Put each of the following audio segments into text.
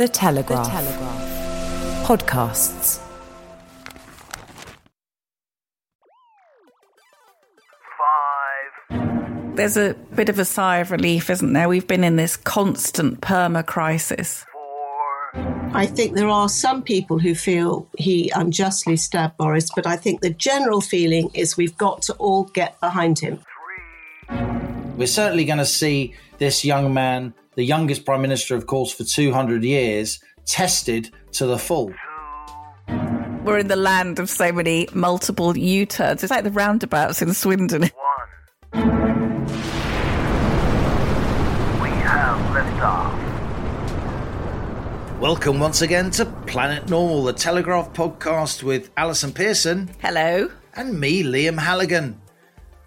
The Telegraph. The Telegraph. Podcasts. There's a bit of a sigh of relief, isn't there? We've been in this constant perma crisis. I think there are some people who feel he unjustly stabbed Boris, but I think the general feeling is we've got to all get behind him. We're certainly going to see this young man, the youngest prime minister, of course, for 200 years, tested to the full. We're in the land of so many multiple U turns. It's like the roundabouts in Swindon. One. We have liftoff. Welcome once again to Planet Normal, the Telegraph podcast with Allison Pearson Hello. and me, Liam Halligan.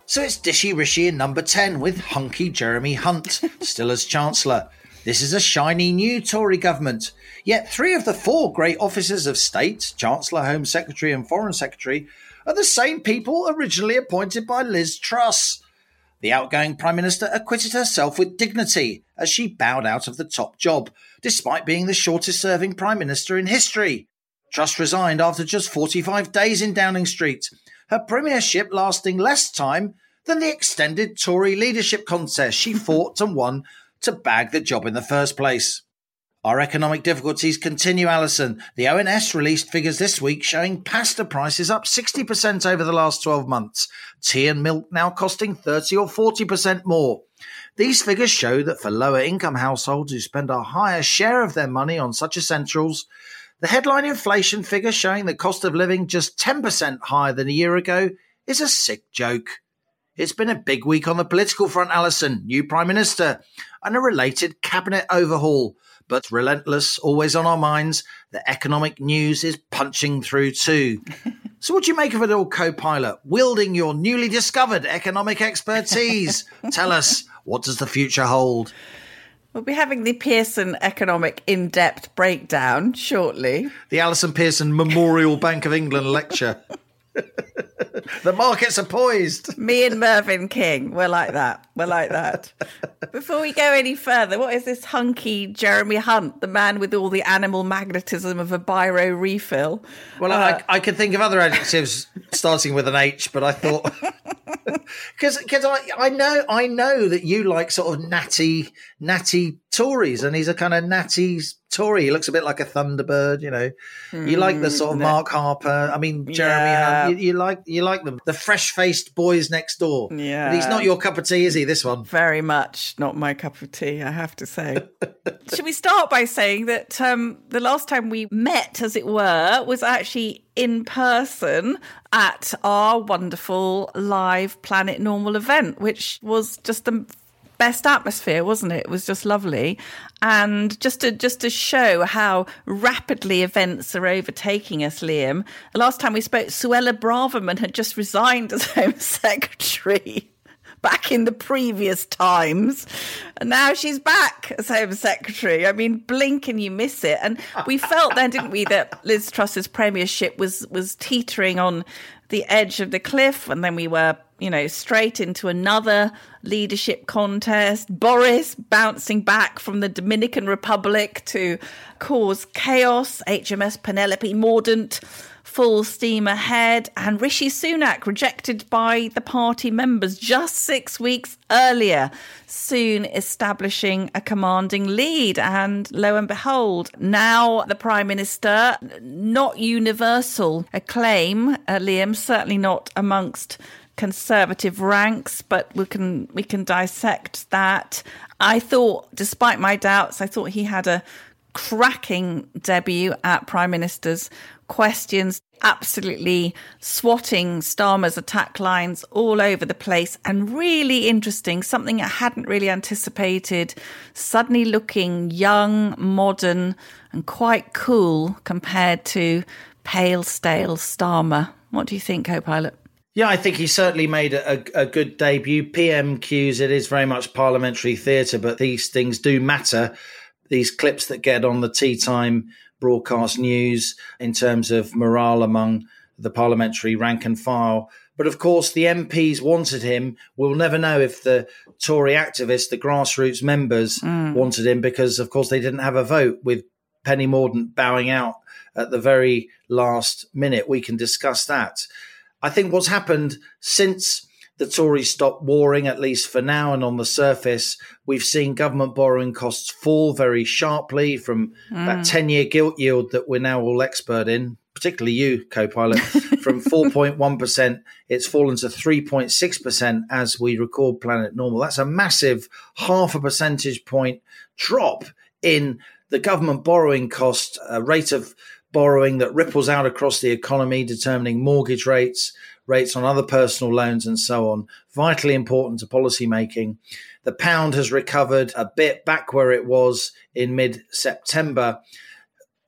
So it's Dishy Rishi in number 10 with hunky Jeremy Hunt, still as Chancellor. This is a shiny new Tory government. Yet three of the four great officers of state, Chancellor, Home Secretary, and Foreign Secretary, are the same people originally appointed by Liz Truss. The outgoing Prime Minister acquitted herself with dignity as she bowed out of the top job, despite being the shortest serving Prime Minister in history. Truss resigned after just 45 days in Downing Street, her premiership lasting less time than the extended Tory leadership contest she fought and won to bag the job in the first place. Our economic difficulties continue, Allison. The ONS released figures this week showing pasta prices up 60% over the last 12 months. Tea and milk now costing 30 or 40% more. These figures show that for lower income households who spend a higher share of their money on such essentials, the headline inflation figure showing the cost of living just 10% higher than a year ago is a sick joke. It's been a big week on the political front, Allison. New Prime Minister and a related cabinet overhaul. But relentless, always on our minds, the economic news is punching through too. so, what do you make of it all, co pilot? Wielding your newly discovered economic expertise. Tell us, what does the future hold? We'll be having the Pearson economic in depth breakdown shortly. The Allison Pearson Memorial Bank of England lecture. the markets are poised. Me and Mervyn King, we're like that. We're like that. Before we go any further, what is this hunky Jeremy Hunt, the man with all the animal magnetism of a biro refill? Well, uh, I, I could think of other adjectives starting with an H, but I thought because because I I know I know that you like sort of natty natty Tories, and he's a kind of natty Tory. He looks a bit like a Thunderbird, you know. Mm, you like the sort of no. Mark Harper. I mean, Jeremy yeah. Hunt. You, you, like you like them, the fresh faced boys next door. Yeah, but he's not your cup of tea, is he? This one, very much not my cup of tea. I have to say. Should we start by saying that um, the last time we met, as it were, was actually in person at our wonderful live Planet Normal event, which was just the best atmosphere, wasn't it? It was just lovely. And just to just to show how rapidly events are overtaking us, Liam. The last time we spoke, Suella Braverman had just resigned as Home Secretary back in the previous times. And now she's back as Home Secretary. I mean, blink and you miss it. And we felt then, didn't we, that Liz Truss's premiership was was teetering on the edge of the cliff, and then we were, you know, straight into another leadership contest. Boris bouncing back from the Dominican Republic to cause chaos. HMS Penelope Mordaunt full steam ahead, and Rishi Sunak rejected by the party members just six weeks earlier, soon establishing a commanding lead. And lo and behold, now the Prime Minister, not universal acclaim, uh, Liam, certainly not amongst conservative ranks, but we can we can dissect that. I thought, despite my doubts, I thought he had a cracking debut at Prime Minister's questions, absolutely swatting Starmer's attack lines all over the place, and really interesting, something I hadn't really anticipated, suddenly looking young, modern, and quite cool compared to pale, stale Starmer. What do you think, co pilot? Yeah, I think he certainly made a, a, good debut. PMQs, it is very much parliamentary theatre, but these things do matter. These clips that get on the tea time broadcast news in terms of morale among the parliamentary rank and file. But of course, the MPs wanted him. We'll never know if the Tory activists, the grassroots members, mm. wanted him because, of course, they didn't have a vote with Penny Mordaunt bowing out at the very last minute. We can discuss that. I think what's happened since the Tories stopped warring, at least for now, and on the surface, we've seen government borrowing costs fall very sharply from mm. that 10 year gilt yield that we're now all expert in, particularly you, co pilot, from 4.1%. It's fallen to 3.6% as we record Planet Normal. That's a massive half a percentage point drop in the government borrowing cost, a rate of borrowing that ripples out across the economy, determining mortgage rates, rates on other personal loans, and so on. Vitally important to policy making. The pound has recovered a bit back where it was in mid September.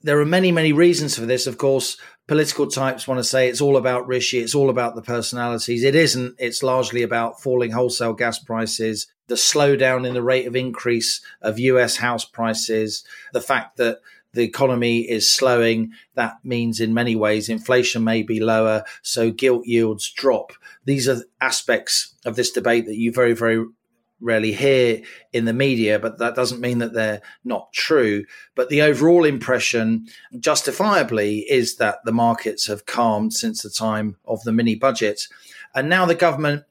There are many, many reasons for this. Of course, political types want to say it's all about Rishi, it's all about the personalities. It isn't. It's largely about falling wholesale gas prices, the slowdown in the rate of increase of US house prices, the fact that the economy is slowing. That means, in many ways, inflation may be lower, so gilt yields drop. These are aspects of this debate that you very, very rarely hear in the media, but that doesn't mean that they're not true. But the overall impression, justifiably, is that the markets have calmed since the time of the mini budget. And now the government,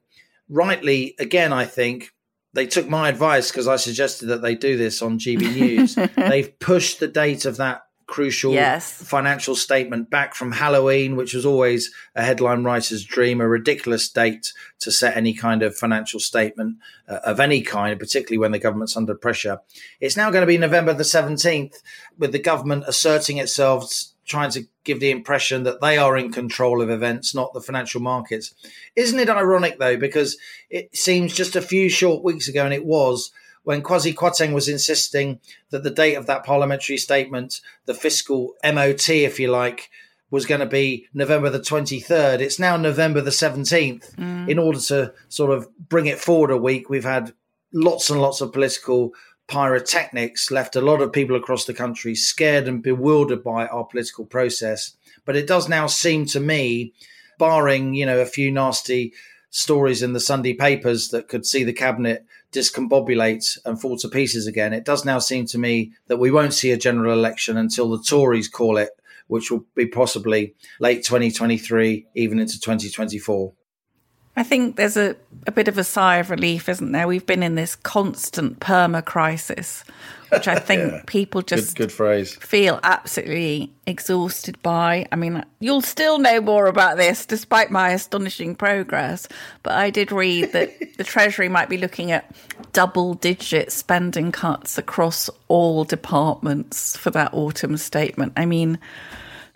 rightly, again, I think, they took my advice because I suggested that they do this on GB News. They've pushed the date of that crucial yes. financial statement back from Halloween, which was always a headline writer's dream, a ridiculous date to set any kind of financial statement uh, of any kind, particularly when the government's under pressure. It's now going to be November the 17th, with the government asserting itself trying to give the impression that they are in control of events, not the financial markets. Isn't it ironic, though, because it seems just a few short weeks ago, and it was, when Kwasi Kwarteng was insisting that the date of that parliamentary statement, the fiscal MOT, if you like, was going to be November the 23rd. It's now November the 17th. Mm. In order to sort of bring it forward a week, we've had lots and lots of political pyrotechnics left a lot of people across the country scared and bewildered by our political process. But it does now seem to me, barring, you know, a few nasty stories in the Sunday papers that could see the cabinet discombobulate and fall to pieces again, it does now seem to me that we won't see a general election until the Tories call it, which will be possibly late 2023, even into 2024. I think there's a, a bit of a sigh of relief, isn't there? We've been in this constant perma crisis, which I think yeah. people just good, good, phrase. feel absolutely exhausted by. I mean, you'll still know more about this despite my astonishing progress. But I did read that the Treasury might be looking at double digit spending cuts across all departments for that autumn statement. I mean,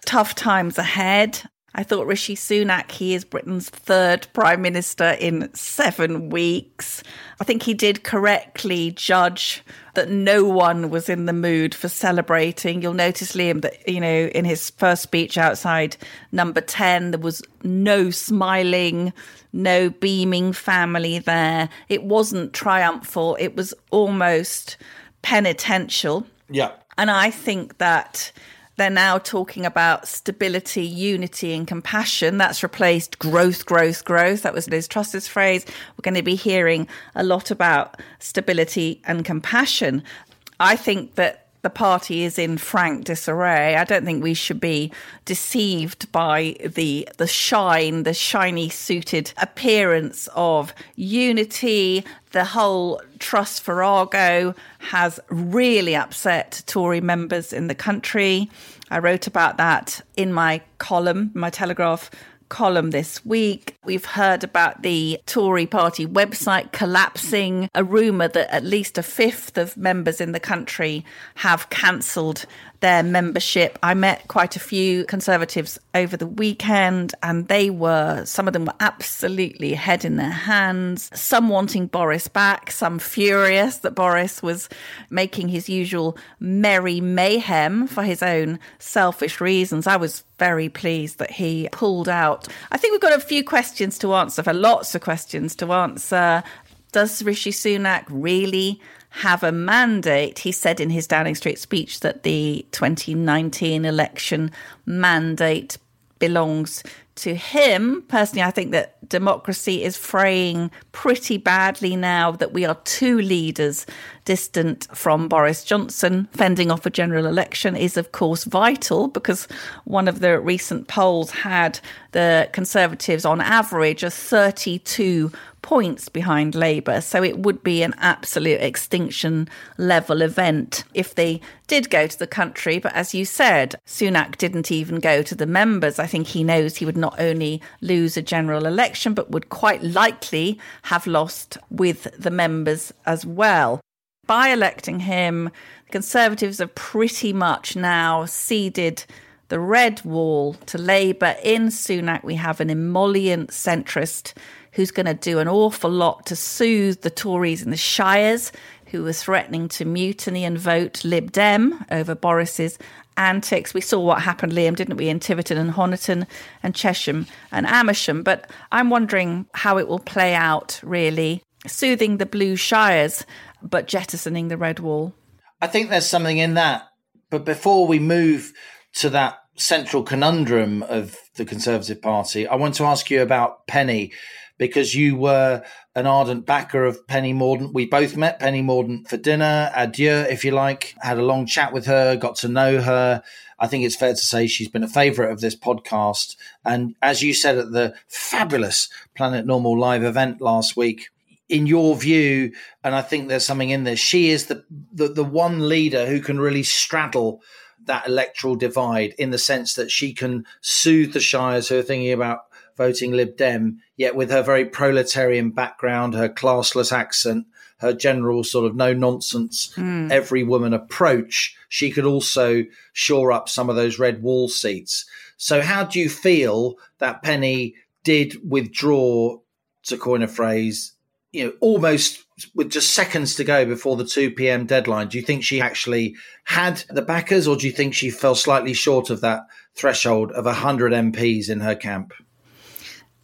tough times ahead. I thought Rishi Sunak, he is Britain's third prime minister in seven weeks. I think he did correctly judge that no one was in the mood for celebrating. You'll notice, Liam, that, you know, in his first speech outside number 10, there was no smiling, no beaming family there. It wasn't triumphal, it was almost penitential. Yeah. And I think that they're now talking about stability, unity, and compassion. That's replaced growth, growth, growth. That was Liz Truss's phrase. We're going to be hearing a lot about stability and compassion. I think that the party is in frank disarray. I don't think we should be deceived by the the shine, the shiny suited appearance of unity. The whole Truss farrago has really upset Tory members in the country. I wrote about that in my column, my Telegraph column this week. We've heard about the Tory party website collapsing, a rumour that at least a fifth of members in the country have cancelled their membership. I met quite a few Conservatives over the weekend, and they were, some of them were absolutely head in their hands, some wanting Boris back, some furious that Boris was making his usual merry mayhem for his own selfish reasons. I was very pleased that he pulled out. I think we've got a few questions to answer, for lots of questions to answer. Does Rishi Sunak really have a mandate. He said in his Downing Street speech that the 2019 election mandate belongs to him. Personally, I think that democracy is fraying pretty badly now that we are two leaders distant from Boris Johnson. Fending off a general election is, of course, vital because one of the recent polls had the Conservatives on average a 32 points behind Labour. So it would be an absolute extinction level event if they did go to the country. But as you said, Sunak didn't even go to the members. I think he knows he would not only lose a general election, but would quite likely have lost with the members as well. By electing him, the Conservatives have pretty much now ceded the red wall to Labour. In Sunak, we have an emollient centrist who's going to do an awful lot to soothe the Tories in the Shires, who were threatening to mutiny and vote Lib Dem over Boris's antics. We saw what happened, Liam, didn't we, in Tiverton and Honiton and Chesham and Amersham. But I'm wondering how it will play out, really, soothing the Blue Shires, but jettisoning the Red Wall. I think there's something in that. But before we move to that central conundrum of the Conservative Party, I want to ask you about Penny because you were an ardent backer of Penny Mordaunt. We both met Penny Mordaunt for dinner, adieu, if you like, had a long chat with her, got to know her. I think it's fair to say she's been a favourite of this podcast. And as you said at the fabulous Planet Normal live event last week, in your view, and I think there's something in this, she is the, the, the one leader who can really straddle that electoral divide in the sense that she can soothe the shires who are thinking about voting Lib Dem, yet with her very proletarian background, her classless accent, her general sort of no nonsense, mm. every woman approach, she could also shore up some of those red wall seats. So, how do you feel that Penny did withdraw, to coin a phrase, you know, almost with just seconds to go before the 2 p.m. deadline? Do you think she actually had the backers, or do you think she fell slightly short of that threshold of 100 MPs in her camp?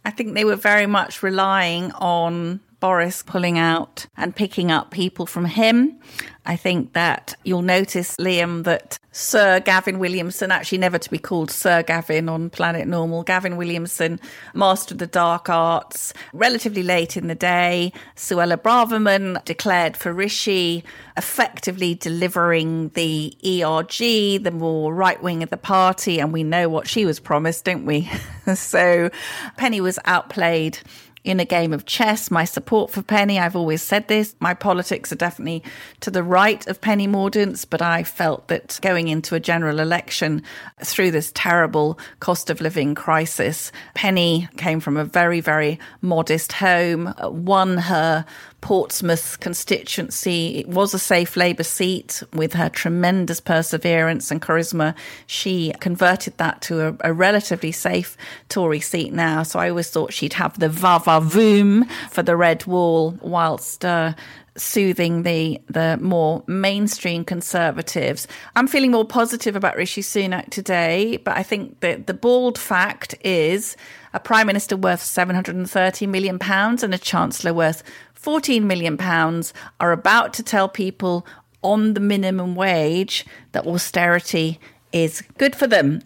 I think they were very much relying on Boris pulling out and picking up people from him. I think that you'll notice, Liam, that Sir Gavin Williamson, actually never to be called Sir Gavin on Planet Normal, Gavin Williamson mastered the dark arts relatively late in the day. Suella Braverman declared for Rishi, effectively delivering the ERG, the more right wing of the party. And we know what she was promised, don't we? so Penny was outplayed in a game of chess. My support for Penny, I've always said this, my politics are definitely to the right of Penny Mordaunt's, but I felt that going into a general election through this terrible cost of living crisis, Penny came from a very, very modest home, won her Portsmouth constituency. It was a safe Labour seat with her tremendous perseverance and charisma. She converted that to a, a relatively safe Tory seat now. So I always thought she'd have the va va voom for the red wall whilst. Uh, soothing the the more mainstream conservatives. I'm feeling more positive about Rishi Sunak today, but I think that the bald fact is a prime minister worth 730 million pounds and a chancellor worth 14 million pounds are about to tell people on the minimum wage that austerity is good for them.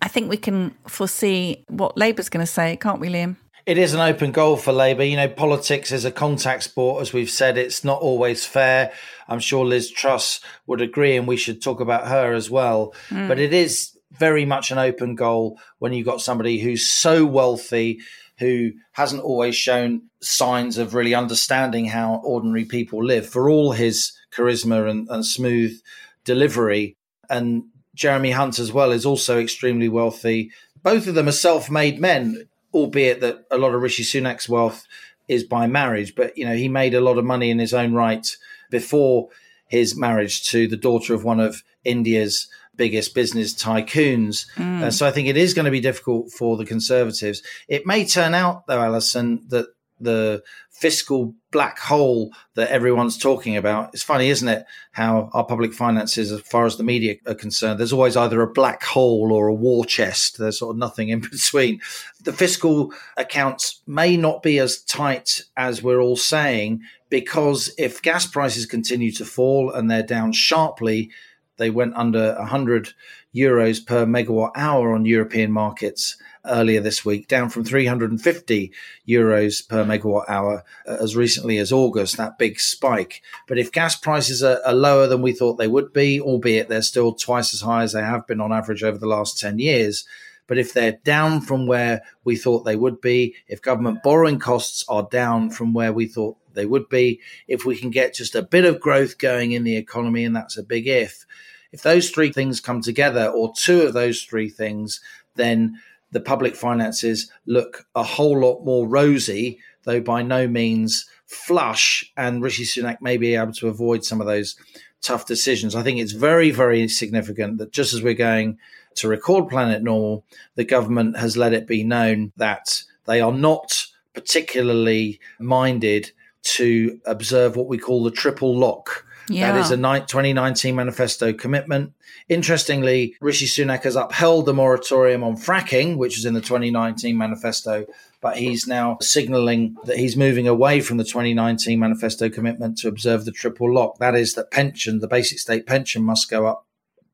I think we can foresee what Labour's going to say, can't we, Liam? It is an open goal for Labour. You know, politics is a contact sport, as we've said. It's not always fair. I'm sure Liz Truss would agree, and we should talk about her as well. Mm. But it is very much an open goal when you've got somebody who's so wealthy, who hasn't always shown signs of really understanding how ordinary people live for all his charisma and, and smooth delivery. And Jeremy Hunt as well is also extremely wealthy. Both of them are self-made men. albeit that a lot of Rishi Sunak's wealth is by marriage. But you know, he made a lot of money in his own right before his marriage to the daughter of one of India's biggest business tycoons. Uh, so I think it is going to be difficult for the Conservatives. It may turn out, though, Alison, that the fiscal black hole that everyone's talking about. It's funny, isn't it? How our public finances, as far as the media are concerned, there's always either a black hole or a war chest. There's sort of nothing in between. The fiscal accounts may not be as tight as we're all saying because if gas prices continue to fall and they're down sharply, they went under 100 euros per megawatt hour on European markets earlier this week, down from 350 euros per megawatt hour uh, as recently as August, that big spike. But if gas prices are, are, lower than we thought they would be, albeit they're still twice as high as they have been on average over the last 10 years, but if they're down from where we thought they would be, if government borrowing costs are down from where we thought they would be, if we can get just a bit of growth going in the economy, and that's a big if, if those three things come together, or two of those three things, then the public finances look a whole lot more rosy, though by no means flush. And Rishi Sunak may be able to avoid some of those tough decisions. I think it's very, very significant that just as we're going to record Planet Normal, the government has let it be known that they are not particularly minded to observe what we call the triple lock. Yeah. That is a 2019 manifesto commitment. Interestingly, Rishi Sunak has upheld the moratorium on fracking, which was in the 2019 manifesto, but he's now signaling that he's moving away from the 2019 manifesto commitment to observe the triple lock. That is, that pension, the basic state pension, must go up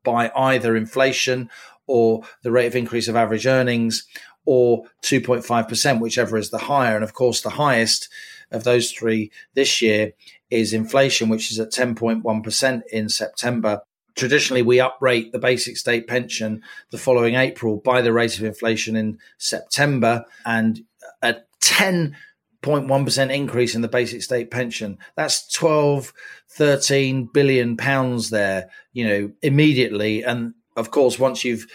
by either inflation or the rate of increase of average earnings or 2.5%, whichever is the higher. And of course, the highest of those three this year is inflation, which is at 10.1% in September. Traditionally, we uprate the basic state pension the following April by the rate of inflation in September and a 10.1% increase in the basic state pension. That's 12, 13 billion pounds there, you know, immediately. And of course, once you've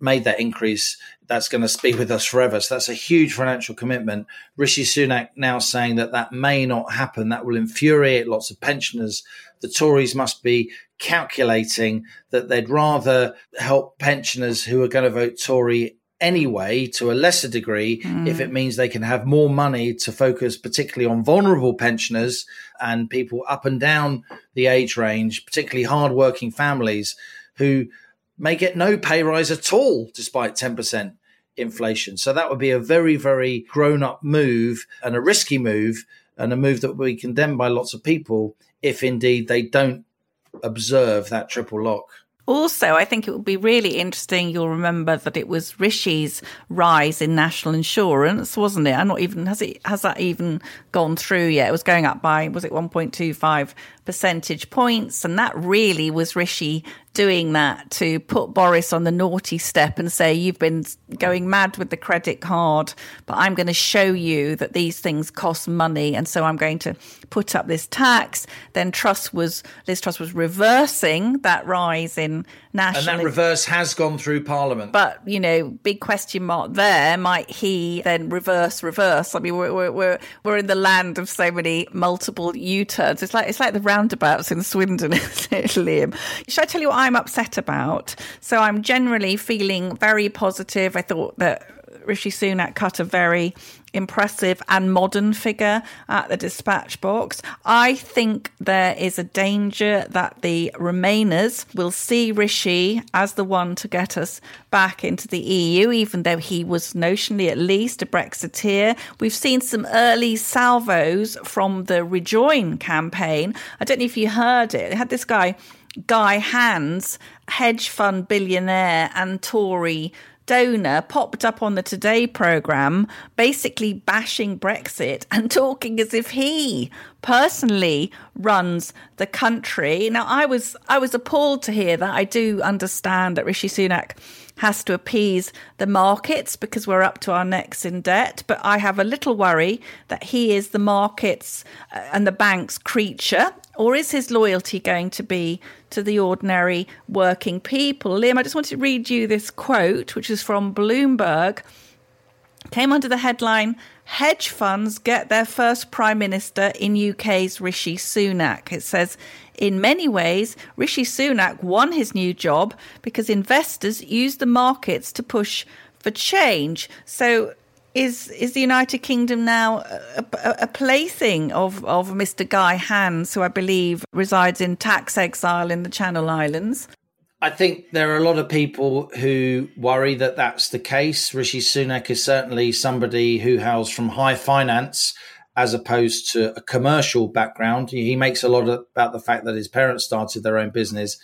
made that increase, that's going to be with us forever. So that's a huge financial commitment. Rishi Sunak now saying that that may not happen. That will infuriate lots of pensioners. The Tories must be calculating that they'd rather help pensioners who are going to vote Tory anyway to a lesser degree mm. if it means they can have more money to focus particularly on vulnerable pensioners and people up and down the age range particularly hardworking families who may get no pay rise at all despite 10% inflation. So that would be a very, very grown up move and a risky move and a move that will be condemned by lots of people if indeed they don't observe that triple lock. Also, I think it would be really interesting. You'll remember that it was Rishi's rise in national insurance, wasn't it? I'm not even has it has that even gone through yet? It was going up by was it 1.25 percentage points, and that really was Rishi doing that to put Boris on the naughty step and say, You've been going mad with the credit card, but I'm going to show you that these things cost money. And so I'm going to put up this tax. Then Truss was, Liz Truss was reversing that rise in national. And that reverse has gone through Parliament. But, you know, big question mark there. Might he then reverse, reverse? I mean, we're, we're, we're in the land of so many multiple U turns. It's like, it's like the roundabouts in Swindon, isn't it, Liam? Should I tell you what I'm upset about. So I'm generally feeling very positive. I thought that Rishi Sunak cut a very impressive and modern figure at the dispatch box. I think there is a danger that the Remainers will see Rishi as the one to get us back into the EU, even though he was notionally at least a Brexiteer. We've seen some early salvos from the Rejoin campaign. I don't know if you heard it. They had this guy. Guy Hands, hedge fund billionaire and Tory donor popped up on the Today programme, basically bashing Brexit and talking as if he personally runs the country. Now, I was I was appalled to hear that. I do understand that Rishi Sunak has to appease the markets because we're up to our necks in debt. But I have a little worry that he is the markets uh, and the bank's creature. Or is his loyalty going to be to the ordinary working people? Liam, I just wanted to read you this quote, which is from Bloomberg came under the headline Hedge funds get their first prime minister in UK's Rishi Sunak. It says, in many ways, Rishi Sunak won his new job because investors used the markets to push for change. So, is is the United Kingdom now a, a, a, plaything of, of Mr. Guy Hands, who I believe resides in tax exile in the Channel Islands? I think there are a lot of people who worry that that's the case. Rishi Sunak is certainly somebody who hails from high finance as opposed to a commercial background. He makes a lot of, about the fact that his parents started their own business,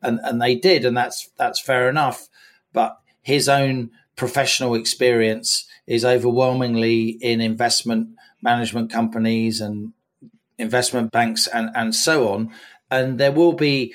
and, and they did, and that's that's fair enough. But his own professional experience is overwhelmingly in investment management companies and investment banks and, and so on. And there will be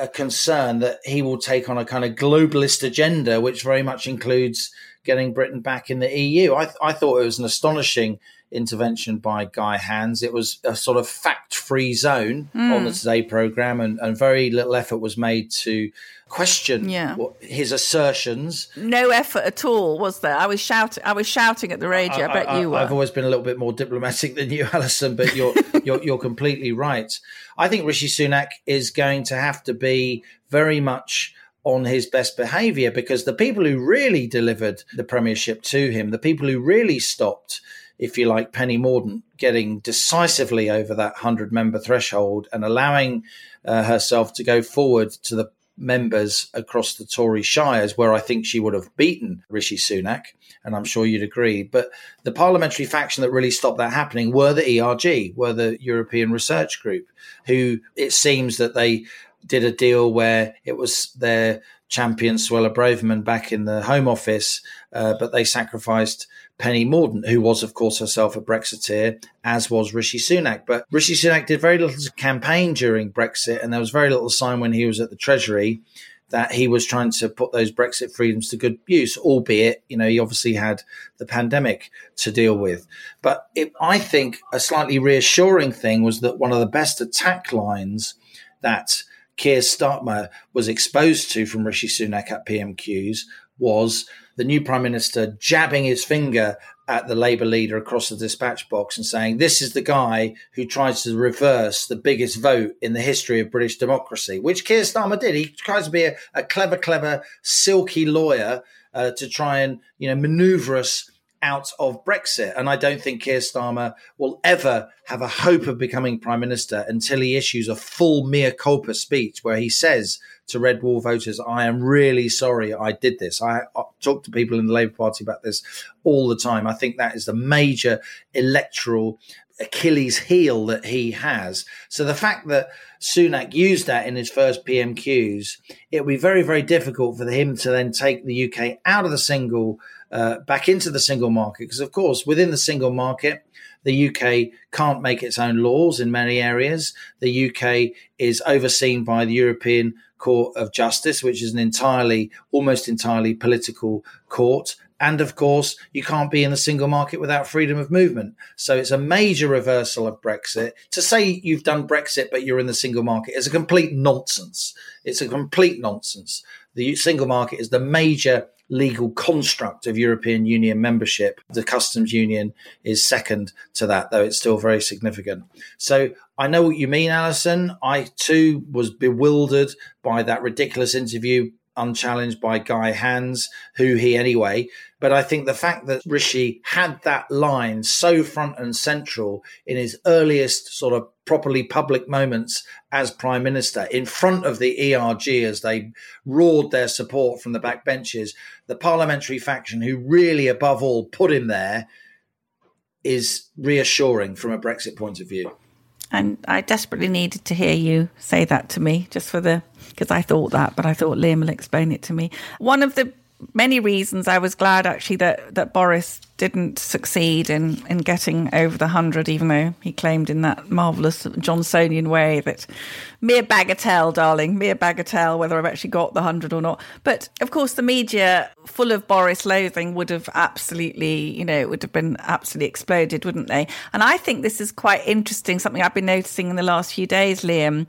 a concern that he will take on a kind of globalist agenda, which very much includes getting Britain back in the EU. I, I thought it was an astonishing intervention by Guy Hands. It was a sort of fact free zone mm. on the Today programme, and, and, very little effort was made to question yeah. what, his assertions. No effort at all, was there? I was shouting. I was shouting at the radio. I, I bet I, you were. I've always been a little bit more diplomatic than you, Allison, but you're you're, you're completely right. I think Rishi Sunak is going to have to be very much on his best behavior because the people who really delivered the premiership to him, the people who really stopped if you like, Penny Mordaunt getting decisively over that 100 member threshold and allowing uh, herself to go forward to the members across the Tory shires, where I think she would have beaten Rishi Sunak, and I'm sure you'd agree. But the parliamentary faction that really stopped that happening were the ERG, were the European Research Group, who it seems that they did a deal where it was their champion Suella Braverman back in the Home Office, uh, but they sacrificed Penny Mordaunt, who was, of course, herself a Brexiteer, as was Rishi Sunak. But Rishi Sunak did very little to campaign during Brexit, and there was very little sign when he was at the Treasury that he was trying to put those Brexit freedoms to good use, albeit, you know, he obviously had the pandemic to deal with. But it, I think a slightly reassuring thing was that one of the best attack lines that Keir Starmer was exposed to from Rishi Sunak at PMQs was the new prime minister jabbing his finger at the Labour leader across the dispatch box and saying, This is the guy who tries to reverse the biggest vote in the history of British democracy, which Keir Starmer did. He tries to be a, a clever, clever, silky lawyer uh, to try and you know maneuver us out of Brexit. And I don't think Keir Starmer will ever have a hope of becoming prime minister until he issues a full mea culpa speech where he says to red wall voters, I am really sorry I did this. I, I talk to people in the Labour Party about this all the time. I think that is the major electoral Achilles heel that he has. So the fact that Sunak used that in his first PMQs, it will be very, very difficult for him to then take the UK out of the single uh, back into the single market. Because, of course, within the single market, the UK can't make its own laws in many areas. The UK is overseen by the European Court of Justice, which is an entirely, almost entirely political court. And of course, you can't be in the single market without freedom of movement. So it's a major reversal of Brexit. To say you've done Brexit, but you're in the single market is a complete nonsense. It's a complete nonsense. The single market is the major legal construct of European Union membership. The customs union is second to that, though it's still very significant. So I know what you mean, Allison. I too was bewildered by that ridiculous interview unchallenged by Guy Hands, who he anyway. But I think the fact that Rishi had that line so front and central in his earliest sort of properly public moments as prime minister in front of the ERG as they roared their support from the backbenches, the parliamentary faction who really above all put him there is reassuring from a Brexit point of view. And I desperately needed to hear you say that to me, just for the because I thought that, but I thought Liam will explain it to me. One of the many reasons I was glad actually that, that Boris didn't succeed in, in getting over the 100, even though he claimed in that marvellous Johnsonian way that mere bagatelle, darling, mere bagatelle, whether I've actually got the 100 or not. But of course, the media, full of Boris loathing, would have absolutely, you know, it would have been absolutely exploded, wouldn't they? And I think this is quite interesting, something I've been noticing in the last few days, Liam.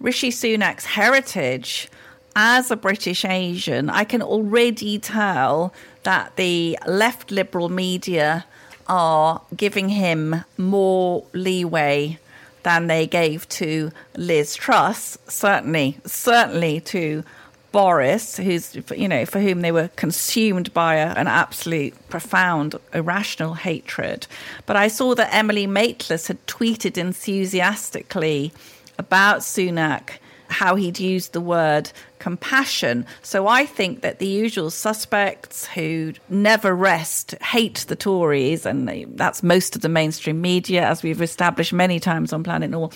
Rishi Sunak's heritage as a British Asian, I can already tell that the left liberal media are giving him more leeway than they gave to Liz Truss, certainly, certainly to Boris, who's you know for whom they were consumed by a, an absolute profound irrational hatred. But I saw that Emily Maitlis had tweeted enthusiastically about Sunak how he'd used the word compassion. So I think that the usual suspects who never rest hate the Tories, and that's most of the mainstream media, as we've established many times on Planet Normal.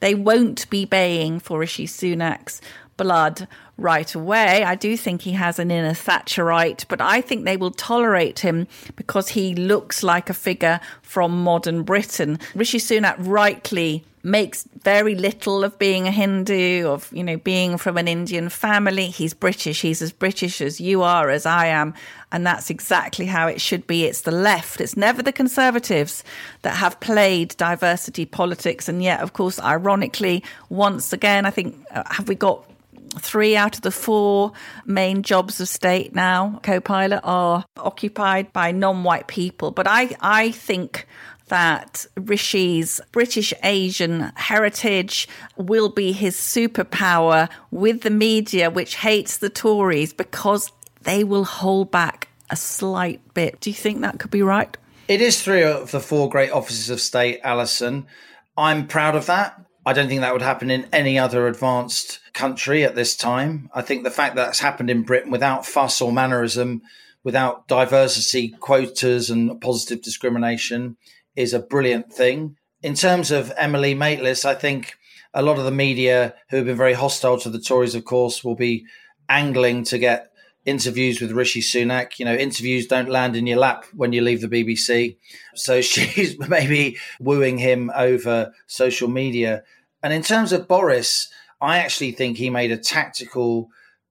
They won't be baying for Rishi Sunak's blood right away. I do think he has an inner Thatcherite, but I think they will tolerate him because he looks like a figure from modern Britain. Rishi Sunak rightly makes very little of being a Hindu, of you know being from an Indian family. He's British. He's as British as you are, as I am, and that's exactly how it should be. It's the left. It's never the Conservatives that have played diversity politics, and yet, of course, ironically, once again, I think uh, have we got three out of the four main jobs of state now, co-pilot, are occupied by non-white people. But I, I think that Rishi's British Asian heritage will be his superpower with the media, which hates the Tories because they will hold back a slight bit. Do you think that could be right? It is three of the four great offices of state, Allison. I'm proud of that. I don't think that would happen in any other advanced country at this time. I think the fact that that's happened in Britain without fuss or mannerism, without diversity quotas and positive discrimination is a brilliant thing. In terms of Emily Maitlis, I think a lot of the media who have been very hostile to the Tories, of course, will be angling to get interviews with Rishi Sunak. You know, interviews don't land in your lap when you leave the BBC. So she's maybe wooing him over social media. And in terms of Boris, I actually think he made a tactical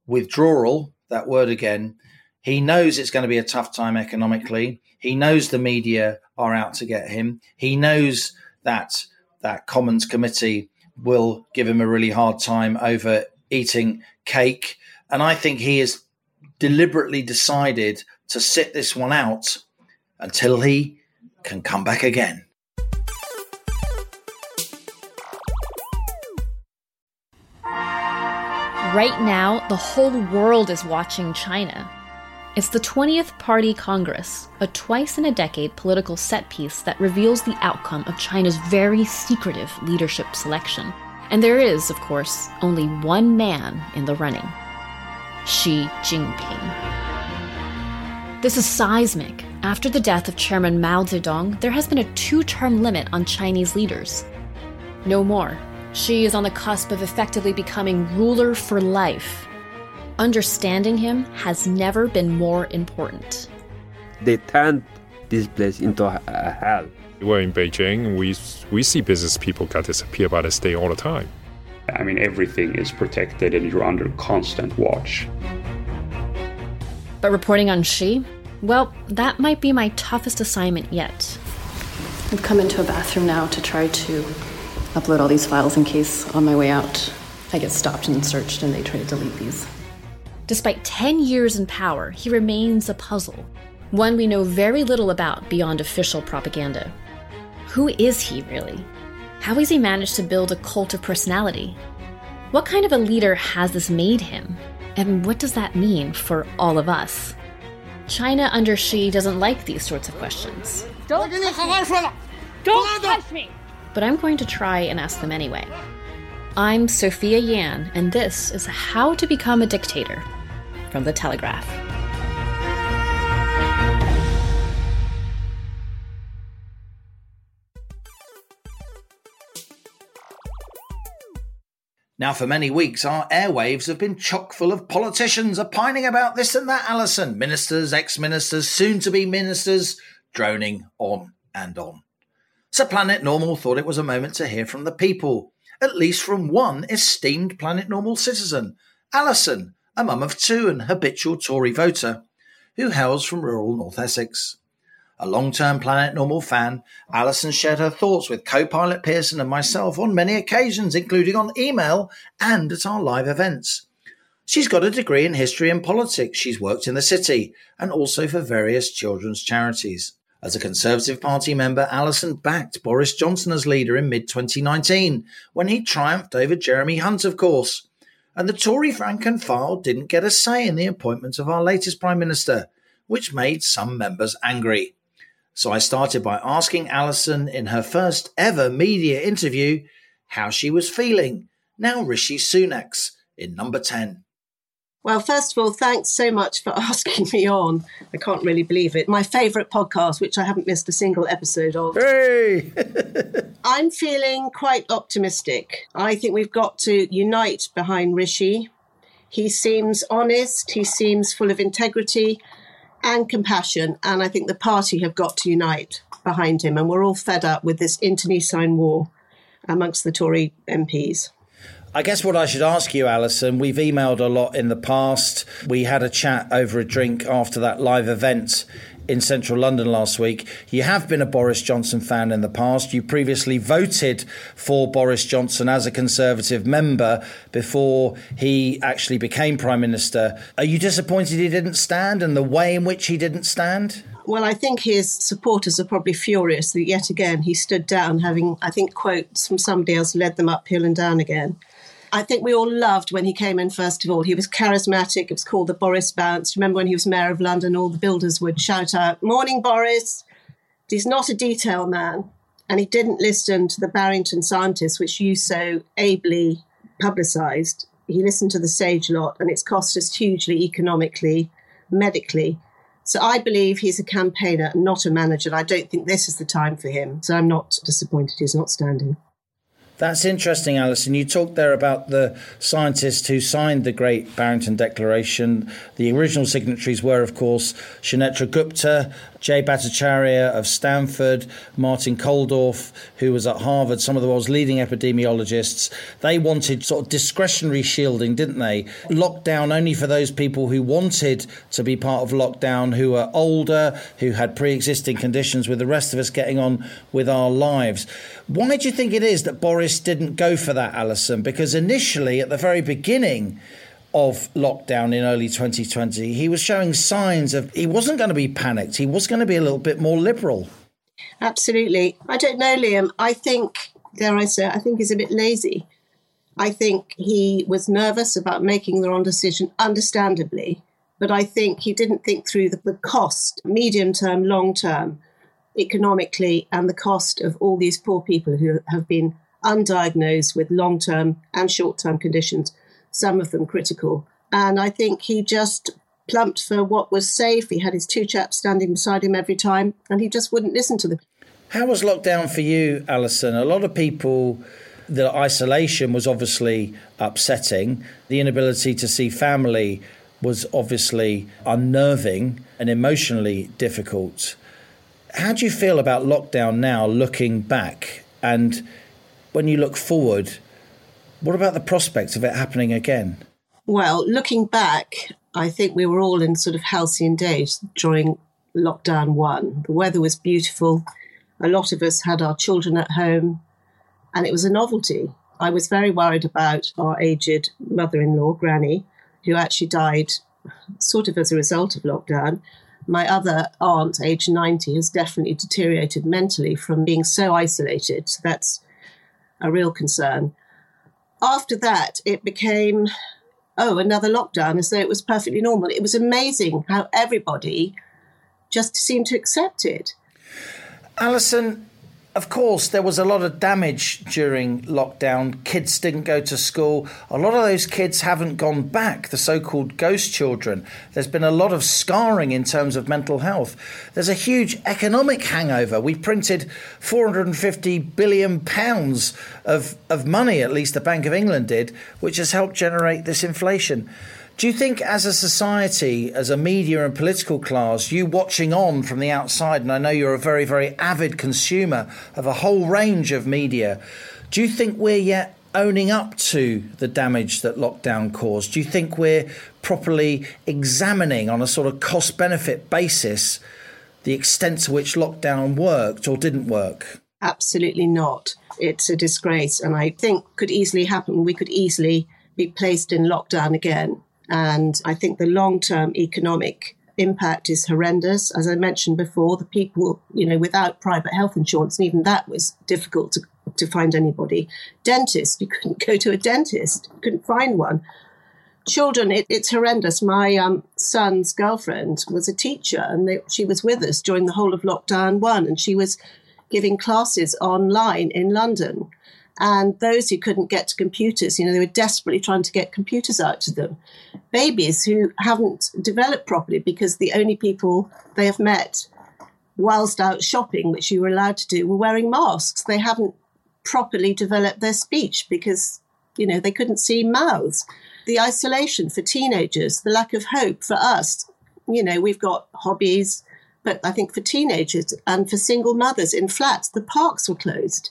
withdrawal, that word again. He knows it's going to be a tough time economically. He knows the media are out to get him. He knows that that Commons committee will give him a really hard time over eating cake. And I think he has deliberately decided to sit this one out until he can come back again. Right now, the whole world is watching China. It's the 20th Party Congress, a twice in a decade political set piece that reveals the outcome of China's very secretive leadership selection. And there is, of course, only one man in the running Xi Jinping. This is seismic. After the death of Chairman Mao Zedong, there has been a two term limit on Chinese leaders. No more. Xi is on the cusp of effectively becoming ruler for life understanding him has never been more important. They turned this place into a hell. We're in Beijing. We we see business people get disappear by the state all the time. I mean, everything is protected, and you're under constant watch. But reporting on Xi, well, that might be my toughest assignment yet. I've come into a bathroom now to try to upload all these files in case on my way out I get stopped and searched and they try to delete these. Despite 10 years in power, he remains a puzzle, one we know very little about beyond official propaganda. Who is he really? How has he managed to build a cult of personality? What kind of a leader has this made him? And what does that mean for all of us? China under Xi doesn't like these sorts of questions. Don't touch me! Don't touch me! But I'm going to try and ask them anyway. I'm Sophia Yan, and this is How to Become a Dictator from The Telegraph. Now, for many weeks, our airwaves have been chock full of politicians opining about this and that, Allison. Ministers, ex ministers, soon to be ministers, droning on and on. So, Planet Normal thought it was a moment to hear from the people, at least from one esteemed Planet Normal citizen, Alison, a mum of two and habitual Tory voter, who hails from rural North Essex. A long term Planet Normal fan, Alison shared her thoughts with co pilot Pearson and myself on many occasions, including on email and at our live events. She's got a degree in history and politics. She's worked in the city and also for various children's charities. As a Conservative Party member, Alison backed Boris Johnson as leader in mid 2019 when he triumphed over Jeremy Hunt, of course. And the Tory rank and file didn't get a say in the appointment of our latest Prime Minister, which made some members angry. So I started by asking Alison in her first ever media interview how she was feeling. Now Rishi Sunak's in number 10. Well, first of all, thanks so much for asking me on. I can't really believe it. My favourite podcast, which I haven't missed a single episode of. Hey! I'm feeling quite optimistic. I think we've got to unite behind Rishi. He seems honest, he seems full of integrity and compassion, and I think the party have got to unite behind him. And we're all fed up with this internecine war amongst the Tory MPs. I guess what I should ask you, Alison, we've emailed a lot in the past. We had a chat over a drink after that live event in central London last week. You have been a Boris Johnson fan in the past. You previously voted for Boris Johnson as a Conservative member before he actually became Prime Minister. Are you disappointed he didn't stand and the way in which he didn't stand? Well, I think his supporters are probably furious that yet again he stood down, having, I think, quotes from somebody else led them uphill and down again. I think we all loved when he came in, first of all. He was charismatic. It was called the Boris Bounce. Remember when he was Mayor of London, all the builders would shout out, Morning, Boris. He's not a detail man. And he didn't listen to the Barrington scientists, which you so ably publicised. He listened to the Sage lot, and it's cost us hugely economically, medically. So I believe he's a campaigner, not a manager. I don't think this is the time for him. So I'm not disappointed he's not standing. That's interesting, Alison. You talked there about the scientists who signed the Great Barrington Declaration. The original signatories were, of course, Sunetra Gupta, Jay Bhattacharya of Stanford, Martin Kulldorff, who was at Harvard, some of the world's leading epidemiologists. They wanted sort of discretionary shielding, didn't they? Lockdown only for those people who wanted to be part of lockdown, who were older, who had pre existing conditions, with the rest of us getting on with our lives. Why do you think it is that Boris didn't go for that, Alison? Because initially, at the very beginning, of lockdown in early 2020, he was showing signs of he wasn't going to be panicked. He was going to be a little bit more liberal. Absolutely. I don't know, Liam. I think, dare I say, I think he's a bit lazy. I think he was nervous about making the wrong decision, understandably. But I think he didn't think through the, the cost, medium term, long term, economically, and the cost of all these poor people who have been undiagnosed with long term and short term conditions some of them critical. And I think he just plumped for what was safe. He had his two chaps standing beside him every time, and he just wouldn't listen to them. How was lockdown for you, Alison? A lot of people, the isolation was obviously upsetting. The inability to see family was obviously unnerving and emotionally difficult. How do you feel about lockdown now, looking back? And when you look forward, what about the prospect of it happening again? Well, looking back, I think we were all in sort of halcyon days during lockdown one. The weather was beautiful. A lot of us had our children at home, and it was a novelty. I was very worried about our aged mother in law, Granny, who actually died sort of as a result of lockdown. My other aunt, aged 90, has definitely deteriorated mentally from being so isolated. So that's a real concern after that, it became, oh, another lockdown, as though it was perfectly normal. It was amazing how everybody just seemed to accept it. Alison, of course, there was a lot of damage during lockdown. Kids didn't go to school. A lot of those kids haven't gone back, the so called ghost children. There's been a lot of scarring in terms of mental health. There's a huge economic hangover. We printed 450 billion pounds of, of money, at least the Bank of England did, which has helped generate this inflation. Do you think, as a society, as a media and political class, you watching on from the outside, and I know you're a very, very avid consumer of a whole range of media, do you think we're yet owning up to the damage that lockdown caused? Do you think we're properly examining on a sort of cost benefit basis the extent to which lockdown worked or didn't work? Absolutely not. It's a disgrace, and I think could easily happen. We could easily be placed in lockdown again And I think the long term economic impact is horrendous. As I mentioned before, the people, you know, without private health insurance, and even that was difficult to, to find anybody. Dentist, you couldn't go to a dentist, couldn't find one. Children, it, it's horrendous. My um, son's girlfriend was a teacher, and they, she was with us during the whole of lockdown one, and she was giving classes online in London. And those who couldn't get to computers, you know, they were desperately trying to get computers out to them. Babies who haven't developed properly because the only people they have met whilst out shopping, which you were allowed to do, were wearing masks. They haven't properly developed their speech because, you know, they couldn't see mouths. The isolation for teenagers, the lack of hope for us. You know, we've got hobbies, but I think for teenagers and for single mothers in flats, the parks were closed.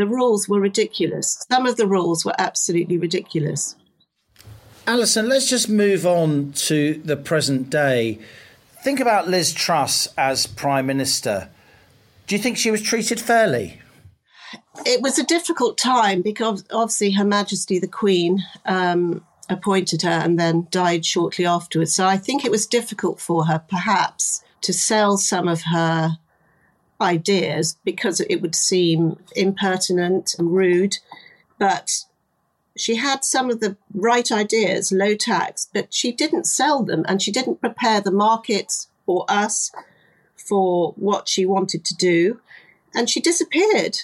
The rules were ridiculous. Some of the rules were absolutely ridiculous. Alison, let's just move on to the present day. Think about Liz Truss as Prime Minister. Do you think she was treated fairly? It was a difficult time because obviously Her Majesty the Queen um, appointed her and then died shortly afterwards. So I think it was difficult for her, perhaps, to sell some of her ideas because it would seem impertinent and rude. But she had some of the right ideas, low tax, but she didn't sell them and she didn't prepare the markets or us for what she wanted to do. And she disappeared.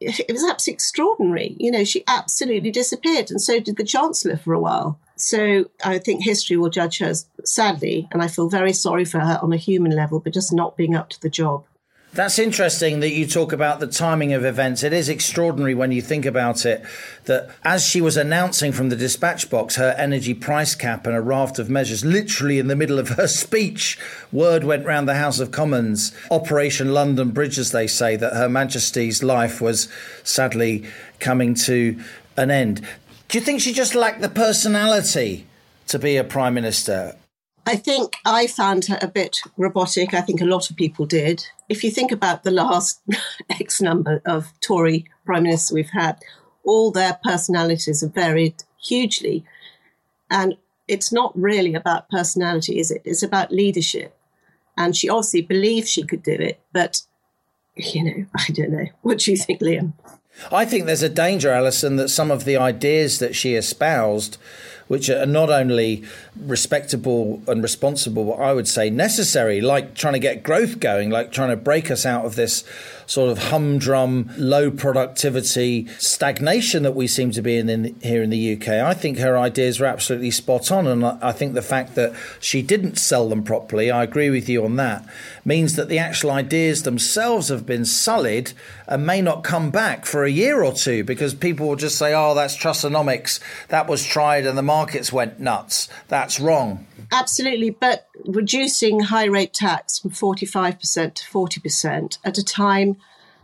It was absolutely extraordinary. You know, she absolutely disappeared. And so did the Chancellor for a while. So I think history will judge her sadly. And I feel very sorry for her on a human level, but just not being up to the job. That's interesting that you talk about the timing of events. It is extraordinary when you think about it that as she was announcing from the dispatch box her energy price cap and a raft of measures, literally in the middle of her speech, word went round the House of Commons, Operation London Bridge, as they say, that Her Majesty's life was sadly coming to an end. Do you think she just lacked the personality to be a Prime Minister? I think I found her a bit robotic. I think a lot of people did. If you think about the last X number of Tory prime ministers we've had, all their personalities have varied hugely. And it's not really about personality, is it? It's about leadership. And she obviously believed she could do it, but, you know, I don't know. What do you think, Liam? I think there's a danger, Alison, that some of the ideas that she espoused which are not only respectable and responsible, but I would say necessary, like trying to get growth going, like trying to break us out of this sort of humdrum, low productivity stagnation that we seem to be in, in here in the UK. I think her ideas were absolutely spot on. And I think the fact that she didn't sell them properly, I agree with you on that, means that the actual ideas themselves have been sullied and may not come back for a year or two because people will just say, oh, that's Trussonomics. That was tried and the markets went nuts. That's wrong. Absolutely. But reducing high rate tax from 45% to 40% at a time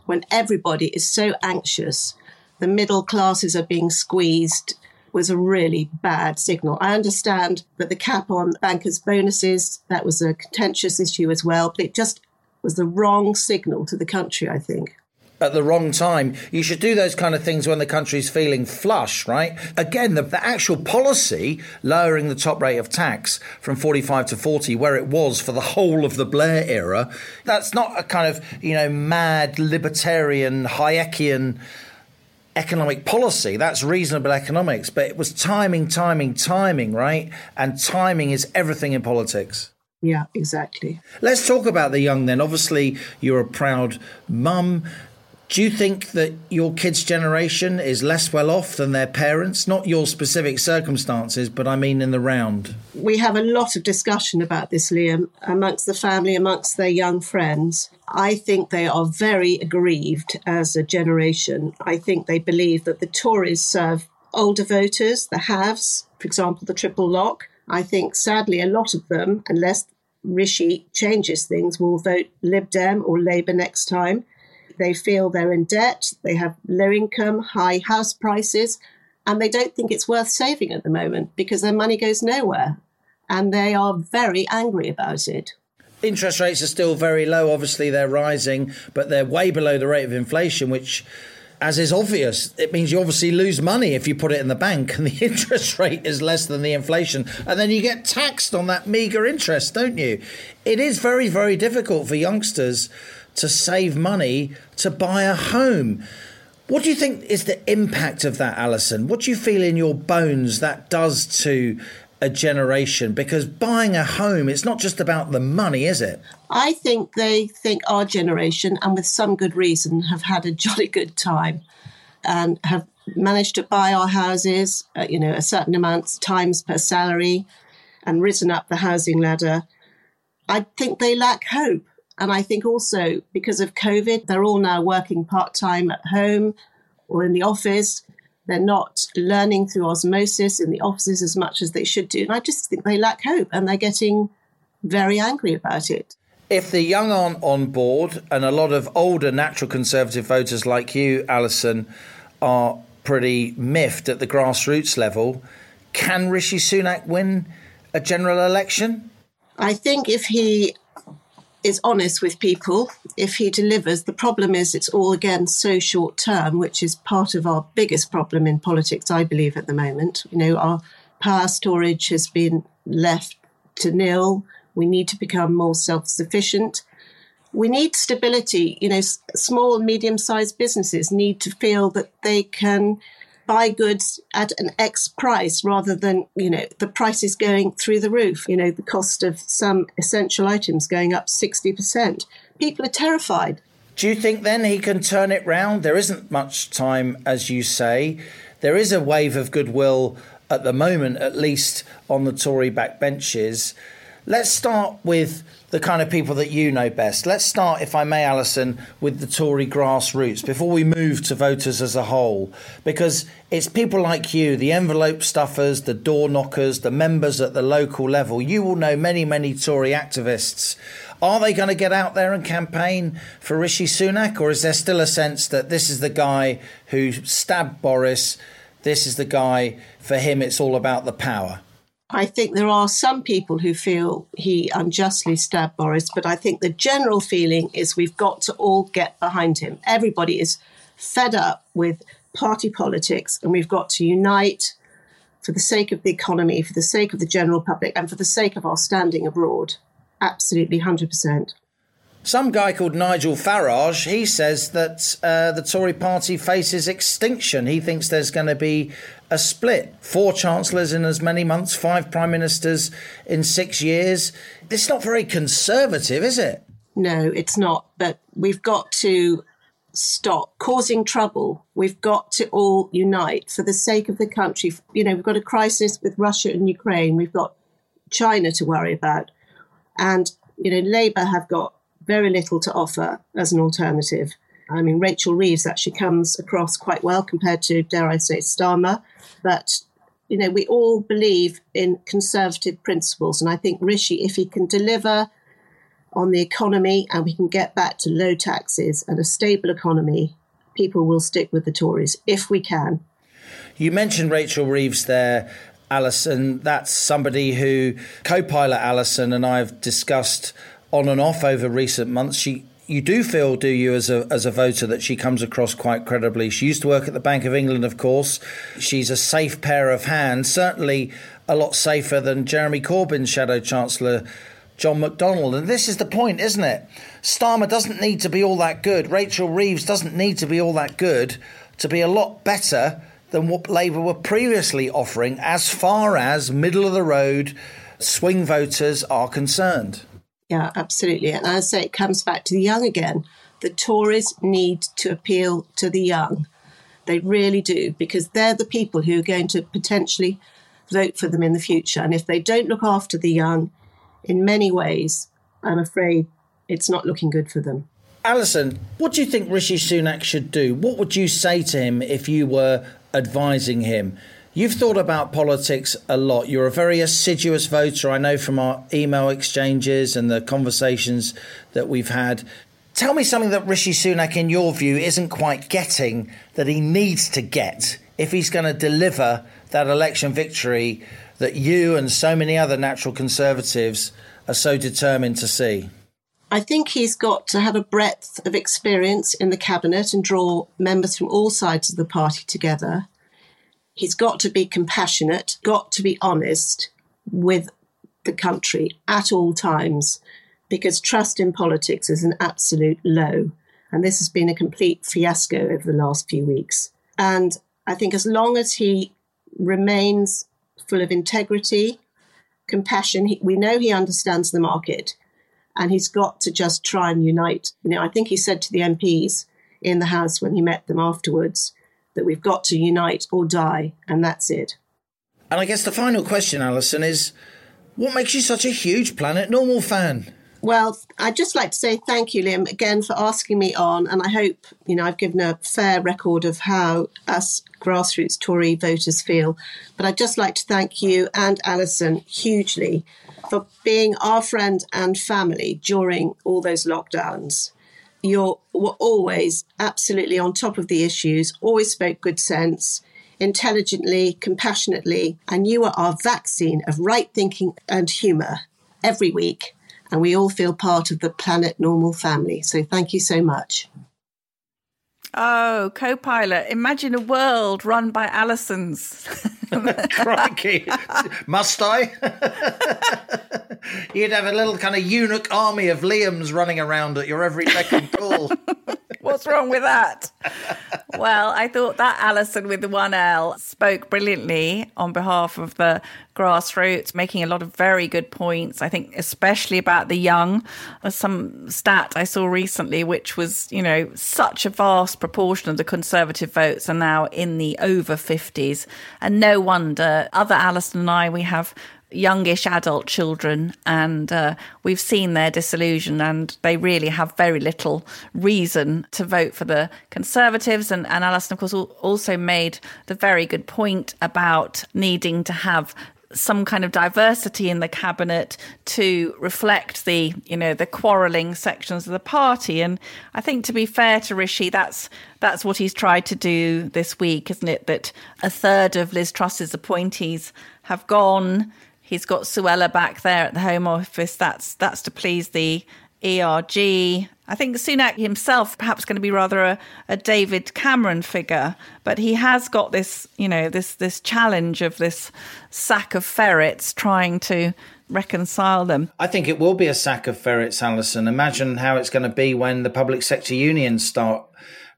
when everybody is so anxious, the middle classes are being squeezed was a really bad signal. I understand that the cap on bankers' bonuses, that was a contentious issue as well, but it just was the wrong signal to the country, I think at the wrong time. You should do those kind of things when the country's feeling flush, right? Again, the, the, actual policy lowering the top rate of tax from 45 to 40, where it was for the whole of the Blair era, that's not a kind of, you know, mad libertarian, Hayekian economic policy. That's reasonable economics. But it was timing, timing, timing, right? And timing is everything in politics. Yeah, exactly. Let's talk about the young then. Obviously, you're a proud mum. Do you think that your kids' generation is less well off than their parents? Not your specific circumstances, but I mean in the round. We have a lot of discussion about this, Liam, amongst the family, amongst their young friends. I think they are very aggrieved as a generation. I think they believe that the Tories serve older voters, the haves, for example, the triple lock. I think, sadly, a lot of them, unless Rishi changes things, will vote Lib Dem or Labour next time. They feel they're in debt, they have low income, high house prices, and they don't think it's worth saving at the moment because their money goes nowhere. And they are very angry about it. Interest rates are still very low. Obviously, they're rising, but they're way below the rate of inflation, which as is obvious, it means you obviously lose money if you put it in the bank and the interest rate is less than the inflation. And then you get taxed on that meager interest, don't you? It is very, very difficult for youngsters to save money to buy a home. What do you think is the impact of that, Alison? What do you feel in your bones that does to a generation? Because buying a home, it's not just about the money, is it? I think they think our generation, and with some good reason, have had a jolly good time and have managed to buy our houses, uh, you know, a certain amount times per salary and risen up the housing ladder. I think they lack hope. And I think also because of COVID, they're all now working part time at home or in the office. They're not learning through osmosis in the offices as much as they should do. And I just think they lack hope and they're getting very angry about it. If the young aren't on board, and a lot of older natural conservative voters like you, Alison, are pretty miffed at the grassroots level, can Rishi Sunak win a general election? I think if he is honest with people, if he delivers, the problem is it's all again so short term, which is part of our biggest problem in politics, I believe, at the moment. You know, our power storage has been left to nil. We need to become more self sufficient. We need stability. You know, s- small and medium sized businesses need to feel that they can buy goods at an X price rather than, you know, the prices going through the roof. You know, the cost of some essential items going up 60%. People are terrified. Do you think then he can turn it round? There isn't much time, as you say. There is a wave of goodwill at the moment, at least on the Tory backbenches. Let's start with the kind of people that you know best. Let's start, if I may, Alison, with the Tory grassroots before we move to voters as a whole, because it's people like you, the envelope stuffers, the door knockers, the members at the local level. You will know many, many Tory activists. Are they going to get out there and campaign for Rishi Sunak, or is there still a sense that this is the guy who stabbed Boris? This is the guy, for him, it's all about the power? I think there are some people who feel he unjustly stabbed Boris, but I think the general feeling is we've got to all get behind him. Everybody is fed up with party politics, and we've got to unite for the sake of the economy, for the sake of the general public, and for the sake of our standing abroad. Absolutely, 100%. Some guy called Nigel Farage, he says that uh, the Tory party faces extinction. He thinks there's going to be a split. Four chancellors in as many months, five prime ministers in six years. It's not very conservative, is it? No, it's not. But we've got to stop causing trouble. We've got to all unite for the sake of the country. You know, we've got a crisis with Russia and Ukraine. We've got China to worry about. And, you know, Labour have got very little to offer as an alternative. I mean, Rachel Reeves actually comes across quite well compared to, dare I say, Starmer. But, you know, we all believe in conservative principles. And I think Rishi, if he can deliver on the economy and we can get back to low taxes and a stable economy, people will stick with the Tories if we can. You mentioned Rachel Reeves there, Alison. That's somebody who co pilot Alison and I have discussed on and off over recent months. She you do feel, do you, as a as a voter, that she comes across quite credibly? She used to work at the Bank of England, of course. She's a safe pair of hands, certainly a lot safer than Jeremy Corbyn's shadow chancellor. John McDonnell. And this is the point, isn't it? Starmer doesn't need to be all that good. Rachel Reeves doesn't need to be all that good to be a lot better than what Labour were previously offering as far as middle of the road swing voters are concerned. Yeah, absolutely. And as I say, it comes back to the young again. The Tories need to appeal to the young. They really do, because they're the people who are going to potentially vote for them in the future. And if they don't look after the young in many ways, I'm afraid it's not looking good for them. Alison, what do you think Rishi Sunak should do? What would you say to him if you were advising him? You've thought about politics a lot. You're a very assiduous voter. I know from our email exchanges and the conversations that we've had. Tell me something that Rishi Sunak, in your view, isn't quite getting that he needs to get if he's going to deliver that election victory that you and so many other natural conservatives are so determined to see. I think he's got to have a breadth of experience in the cabinet and draw members from all sides of the party together. He's got to be compassionate, got to be honest with the country at all times, because trust in politics is an absolute low. And this has been a complete fiasco over the last few weeks. And I think as long as he remains full of integrity, compassion, he, we know he understands the market and he's got to just try and unite. You know, I think he said to the MPs in the House when he met them afterwards that we've got to unite or die, and that's it. And I guess the final question, Alison, is what makes you such a huge Planet Normal fan? Well, I'd just like to say thank you, Liam, again for asking me on. And I hope, you know, I've given a fair record of how us grassroots Tory voters feel. But I'd just like to thank you and Alison hugely for being our friend and family during all those lockdowns. You were always absolutely on top of the issues, always spoke good sense, intelligently, compassionately, and you are our vaccine of right thinking and humour every week. And we all feel part of the Planet Normal family. So thank you so much. Oh, co pilot. Imagine a world run by Alisons. Crikey. Must I? You'd have a little kind of eunuch army of Liams running around at your every beck and call. What's wrong with that? well, I thought that Alison with the one L spoke brilliantly on behalf of the grassroots, making a lot of very good points. I think, especially about the young. There's some stat I saw recently, which was, you know, such a vast proportion of the Conservative votes are now in the over 50s. And no wonder, other Alison and I, we have youngish adult children, and uh, we've seen their disillusion, and they really have very little reason to vote for the Conservatives. And, and Alison, of course, also made the very good point about needing to have some kind of diversity in the cabinet to reflect the you know the quarrelling sections of the party. And i think to be fair to rishi that's that's what he's tried to do this week isn't it? That a third of liz truss's appointees have gone He's got Suella back there at the Home Office. That's that's to please the ERG. I think Sunak himself perhaps going to be rather a, a David Cameron figure, but he has got this, you know, this this challenge of this sack of ferrets trying to reconcile them. I think it will be a sack of ferrets, Alison. Imagine how it's going to be when the public sector unions start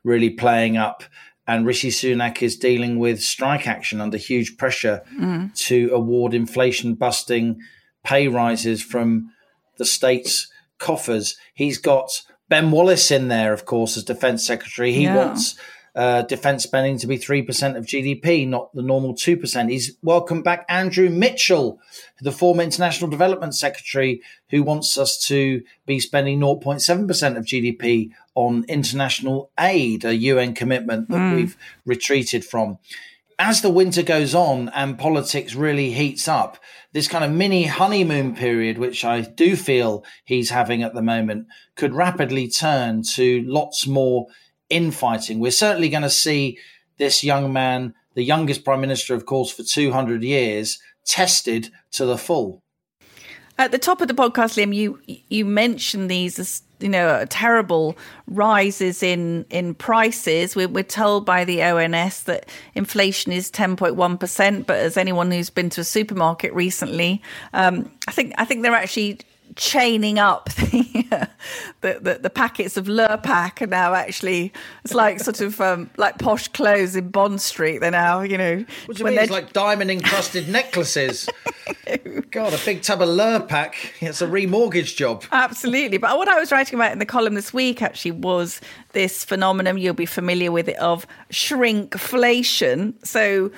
really playing up and Rishi Sunak is dealing with strike action under huge pressure mm. to award inflation busting pay rises from the state's coffers. He's got Ben Wallace in there, of course, as defense secretary. He yeah. wants uh, defense spending to be 3% of GDP, not the normal 2%. He's welcomed back Andrew Mitchell, the former international development secretary, who wants us to be spending 0.7% of GDP on international aid, a UN commitment that mm. we've retreated from. As the winter goes on and politics really heats up, this kind of mini honeymoon period, which I do feel he's having at the moment, could rapidly turn to lots more infighting. We're certainly going to see this young man, the youngest prime minister, of course, for 200 years, tested to the full. At the top of the podcast, Liam, you you mentioned these you know terrible rises in in prices. We're, we're told by the ONS that inflation is ten point one percent, but as anyone who's been to a supermarket recently, um, I think I think they're actually chaining up the, the, the, the, packets of Lurpak are now actually it's like sort of um, like posh clothes in Bond Street. They're now you know what do you mean? It's like diamond encrusted necklaces. God, a big tub of Lurpak. It's a remortgage job. Absolutely. But what I was writing about in the column this week actually was this phenomenon you'll be familiar with it of shrinkflation. So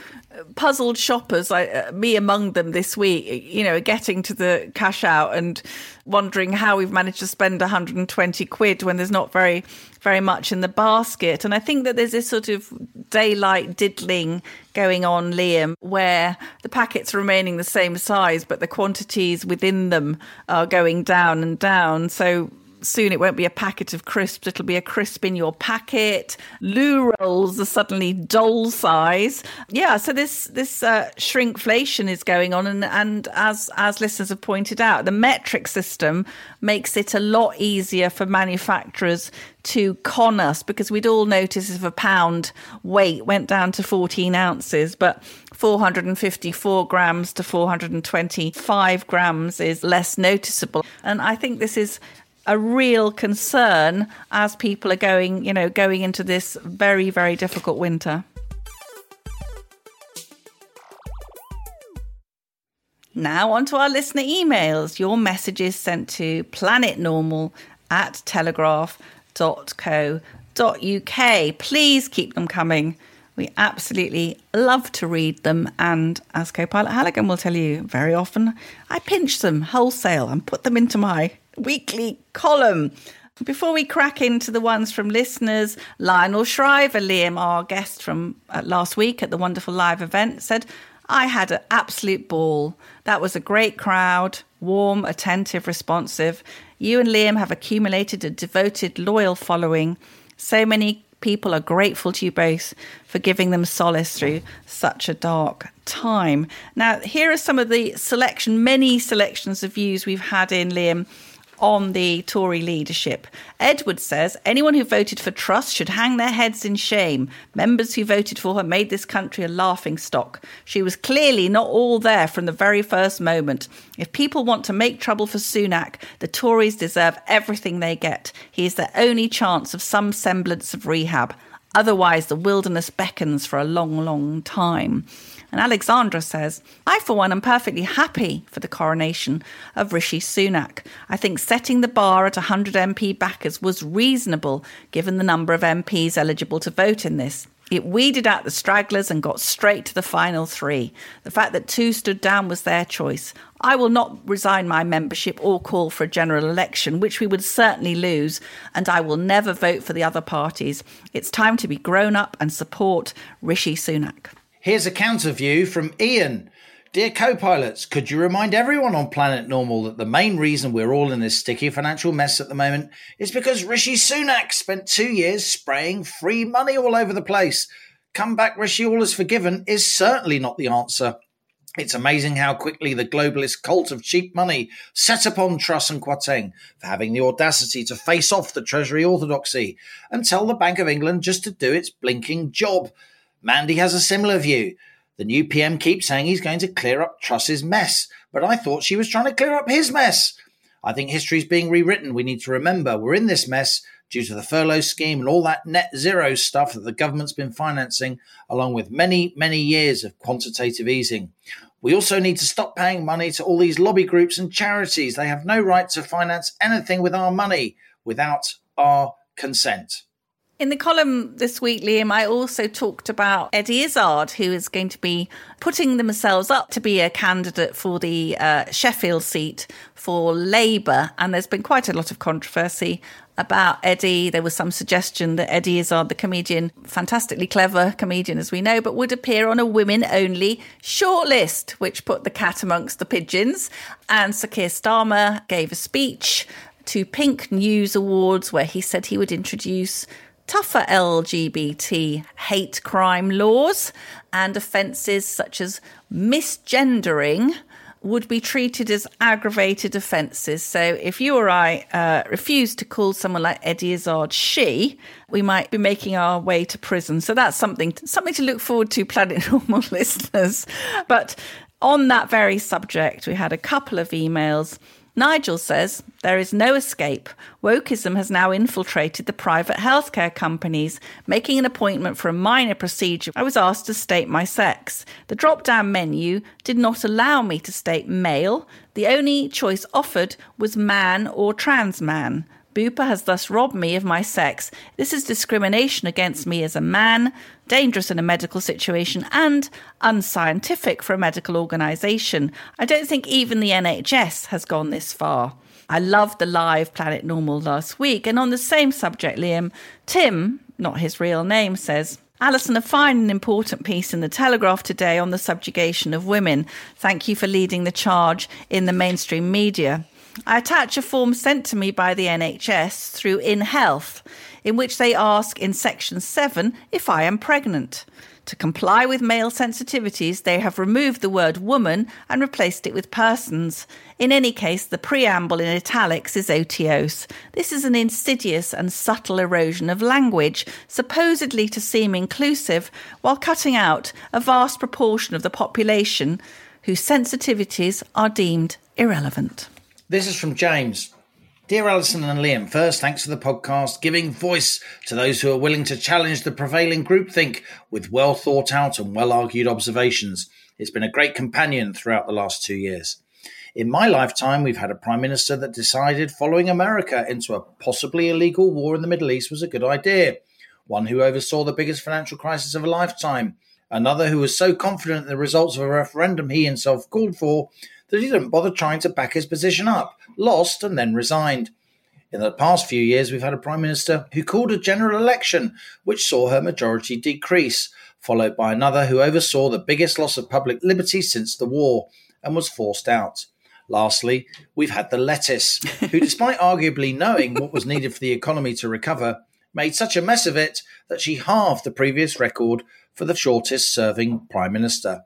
puzzled shoppers, I, uh, me among them this week, you know, getting to the cash out and wondering how we've managed to spend 120 quid when there's not very, very much in the basket. And I think that there's this sort of daylight diddling going on, Liam, where the packets are remaining the same size, but the quantities within them are going down and down. So soon it won't be a packet of crisps, it'll be a crisp in your packet. Loo rolls are suddenly doll size. Yeah, so this this uh, shrinkflation is going on, and and as as listeners have pointed out, the metric system makes it a lot easier for manufacturers to con us because we'd all notice if a pound weight went down to 14 ounces, but 454 grams to 425 grams is less noticeable. And I think this is a real concern as people are going, you know, going into this very, very difficult winter. Now, on to our listener emails. Your messages sent to planetnormal at telegraph.co.uk. Please keep them coming. We absolutely love to read them. And as co pilot Halligan will tell you very often, I pinch them wholesale and put them into my weekly column. Before we crack into the ones from listeners, Lionel Shriver, Liam, our guest from uh, last week at the wonderful live event, said, I had an absolute ball. That was a great crowd, warm, attentive, responsive. You and Liam have accumulated a devoted, loyal following. So many people are grateful to you both for giving them solace through such a dark time. Now, here are some of the selection, many selections of views we've had in Liam on the Tory leadership. Edward says anyone who voted for Truss should hang their heads in shame. Members who voted for her made this country a laughing stock. She was clearly not all there from the very first moment. If people want to make trouble for Sunak, the Tories deserve everything they get. He is their only chance of some semblance of rehab. Otherwise, the wilderness beckons for a long, long time. And Alexandra says, I, for one, am perfectly happy for the coronation of Rishi Sunak. I think setting the bar at 100 MP backers was reasonable given the number of MPs eligible to vote in this. It weeded out the stragglers and got straight to the final three. The fact that two stood down was their choice. I will not resign my membership or call for a general election, which we would certainly lose, and I will never vote for the other parties. It's time to be grown up and support Rishi Sunak. Here's a counter view from Ian. Dear co pilots, could you remind everyone on Planet Normal that the main reason we're all in this sticky financial mess at the moment is because Rishi Sunak spent two years spraying free money all over the place? Come back, Rishi, all is forgiven is certainly not the answer. It's amazing how quickly the globalist cult of cheap money set upon Truss and Kwarteng for having the audacity to face off the Treasury orthodoxy and tell the Bank of England just to do its blinking job. Mandy has a similar view. The new PM keeps saying he's going to clear up Truss's mess, but I thought she was trying to clear up his mess. I think history's being rewritten. We need to remember we're in this mess due to the furlough scheme and all that net zero stuff that the government's been financing, along with many, many years of quantitative easing. We also need to stop paying money to all these lobby groups and charities. They have no right to finance anything with our money without our consent. In the column this week, Liam, I also talked about Eddie Izzard, who is going to be putting themselves up to be a candidate for the uh, Sheffield seat for Labour. And there's been quite a lot of controversy about Eddie. There was some suggestion that Eddie Izzard, the comedian, fantastically clever comedian as we know, but would appear on a women only shortlist, which put the cat amongst the pigeons. And Sir Keir Starmer gave a speech to Pink News Awards where he said he would introduce tougher LGBT hate crime laws and offences such as misgendering would be treated as aggravated offences. So if you or I uh, refuse to call someone like Eddie Izzard she, we might be making our way to prison. So that's something something to look forward to, Planet Normal listeners. But on that very subject, we had a couple of emails Nigel says there is no escape. Wokeism has now infiltrated the private healthcare companies. Making an appointment for a minor procedure, I was asked to state my sex. The drop down menu did not allow me to state male. The only choice offered was man or trans man. Bupa has thus robbed me of my sex. This is discrimination against me as a man, dangerous in a medical situation, and unscientific for a medical organisation. I don't think even the NHS has gone this far. I loved the live Planet Normal last week, and on the same subject, Liam, Tim, not his real name, says, Alison, a fine and important piece in the Telegraph today on the subjugation of women. Thank you for leading the charge in the mainstream media. I attach a form sent to me by the NHS through InHealth, in which they ask in section 7 if I am pregnant. To comply with male sensitivities, they have removed the word woman and replaced it with persons. In any case, the preamble in italics is otiose. This is an insidious and subtle erosion of language, supposedly to seem inclusive, while cutting out a vast proportion of the population whose sensitivities are deemed irrelevant. This is from James. Dear Alison and Liam, first, thanks for the podcast, giving voice to those who are willing to challenge the prevailing groupthink with well thought out and well argued observations. It's been a great companion throughout the last two years. In my lifetime, we've had a prime minister that decided following America into a possibly illegal war in the Middle East was a good idea, one who oversaw the biggest financial crisis of a lifetime, another who was so confident in the results of a referendum he himself called for that he didn't bother trying to back his position up, lost, and then resigned. In the past few years, we've had a Prime Minister who called a general election, which saw her majority decrease, followed by another who oversaw the biggest loss of public liberty since the war and was forced out. Lastly, we've had the lettuce, who, despite arguably knowing what was needed for the economy to recover, made such a mess of it that she halved the previous record for the shortest serving Prime Minister.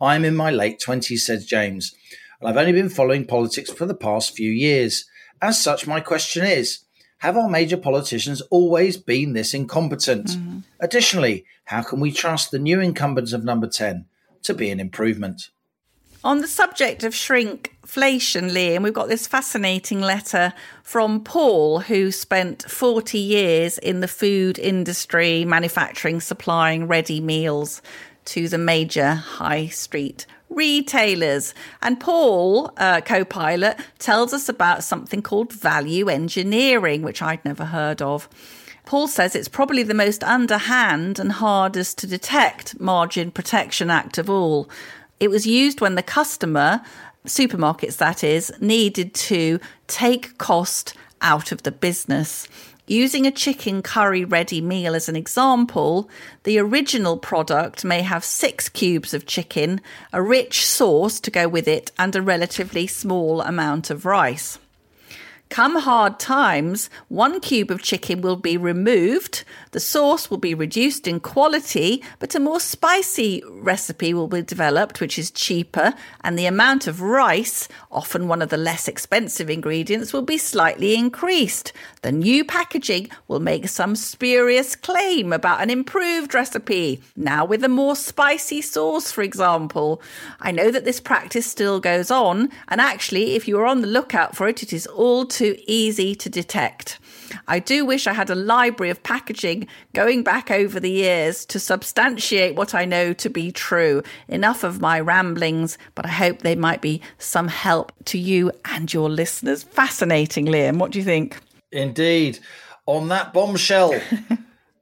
I'm in my late 20s, says James, and I've only been following politics for the past few years. As such, my question is Have our major politicians always been this incompetent? Mm-hmm. Additionally, how can we trust the new incumbents of number 10 to be an improvement? On the subject of shrinkflation, Liam, we've got this fascinating letter from Paul, who spent 40 years in the food industry, manufacturing, supplying ready meals to the major high street retailers. And Paul, uh, co pilot, tells us about something called value engineering, which I'd never heard of. Paul says it's probably the most underhand and hardest to detect margin protection act of all. It was used when the customer, supermarkets that is, needed to take cost out of the business. Using a chicken curry ready meal as an example, the original product may have six cubes of chicken, a rich sauce to go with it, and a relatively small amount of rice. Come hard times, one cube of chicken will be removed, the sauce will be reduced in quality, but a more spicy recipe will be developed, which is cheaper, and the amount of rice, often one of the less expensive ingredients, will be slightly increased. The new packaging will make some spurious claim about an improved recipe, now with a more spicy sauce, for example. I know that this practice still goes on, and actually, if you are on the lookout for it, it is all too easy to detect. I do wish I had a library of packaging going back over the years to substantiate what I know to be true. Enough of my ramblings, but I hope they might be some help to you and your listeners. Fascinating, Liam. What do you think? Indeed. On that bombshell.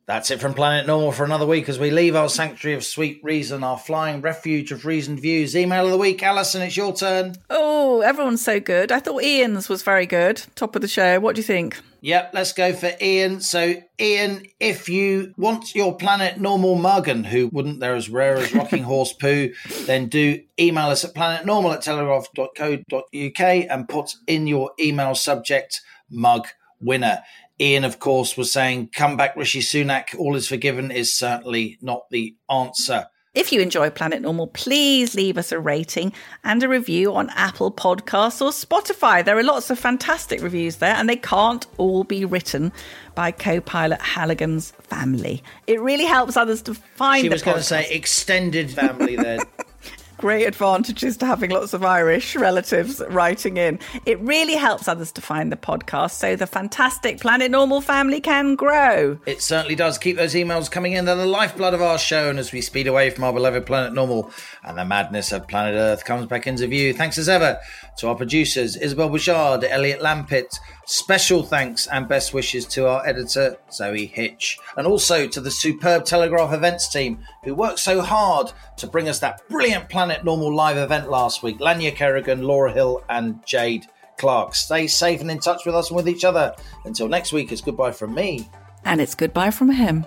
That's it from Planet Normal for another week as we leave our sanctuary of sweet reason, our flying refuge of reasoned views. Email of the week, Alison, it's your turn. Oh, everyone's so good. I thought Ian's was very good. Top of the show. What do you think? Yep, let's go for Ian. So, Ian, if you want your Planet Normal mug, and who wouldn't, they're as rare as rocking horse poo, then do email us at planetnormal at telegraph.co.uk and put in your email subject mug winner. Ian, of course, was saying, come back, Rishi Sunak, all is forgiven is certainly not the answer. If you enjoy Planet Normal, please leave us a rating and a review on Apple Podcasts or Spotify. There are lots of fantastic reviews there, and they can't all be written by co pilot Halligan's family. It really helps others to find She was going to say extended family there. great advantages to having lots of Irish relatives writing in. It really helps others to find the podcast so the fantastic Planet Normal family can grow. It certainly does. Keep those emails coming in. They're the lifeblood of our show. And as we speed away from our beloved planet normal and the madness of planet Earth comes back into view, thanks as ever to our producers, Isabel Bouchard, Elliot Lampitt. Special thanks and best wishes to our editor, Zoe Hitch. And also to the superb Telegraph events team who worked so hard to bring us that brilliant Planet Normal live event last week. Lanya Kerrigan, Laura Hill, and Jade Clark. Stay safe and in touch with us and with each other. Until next week, it's goodbye from me. And it's goodbye from him.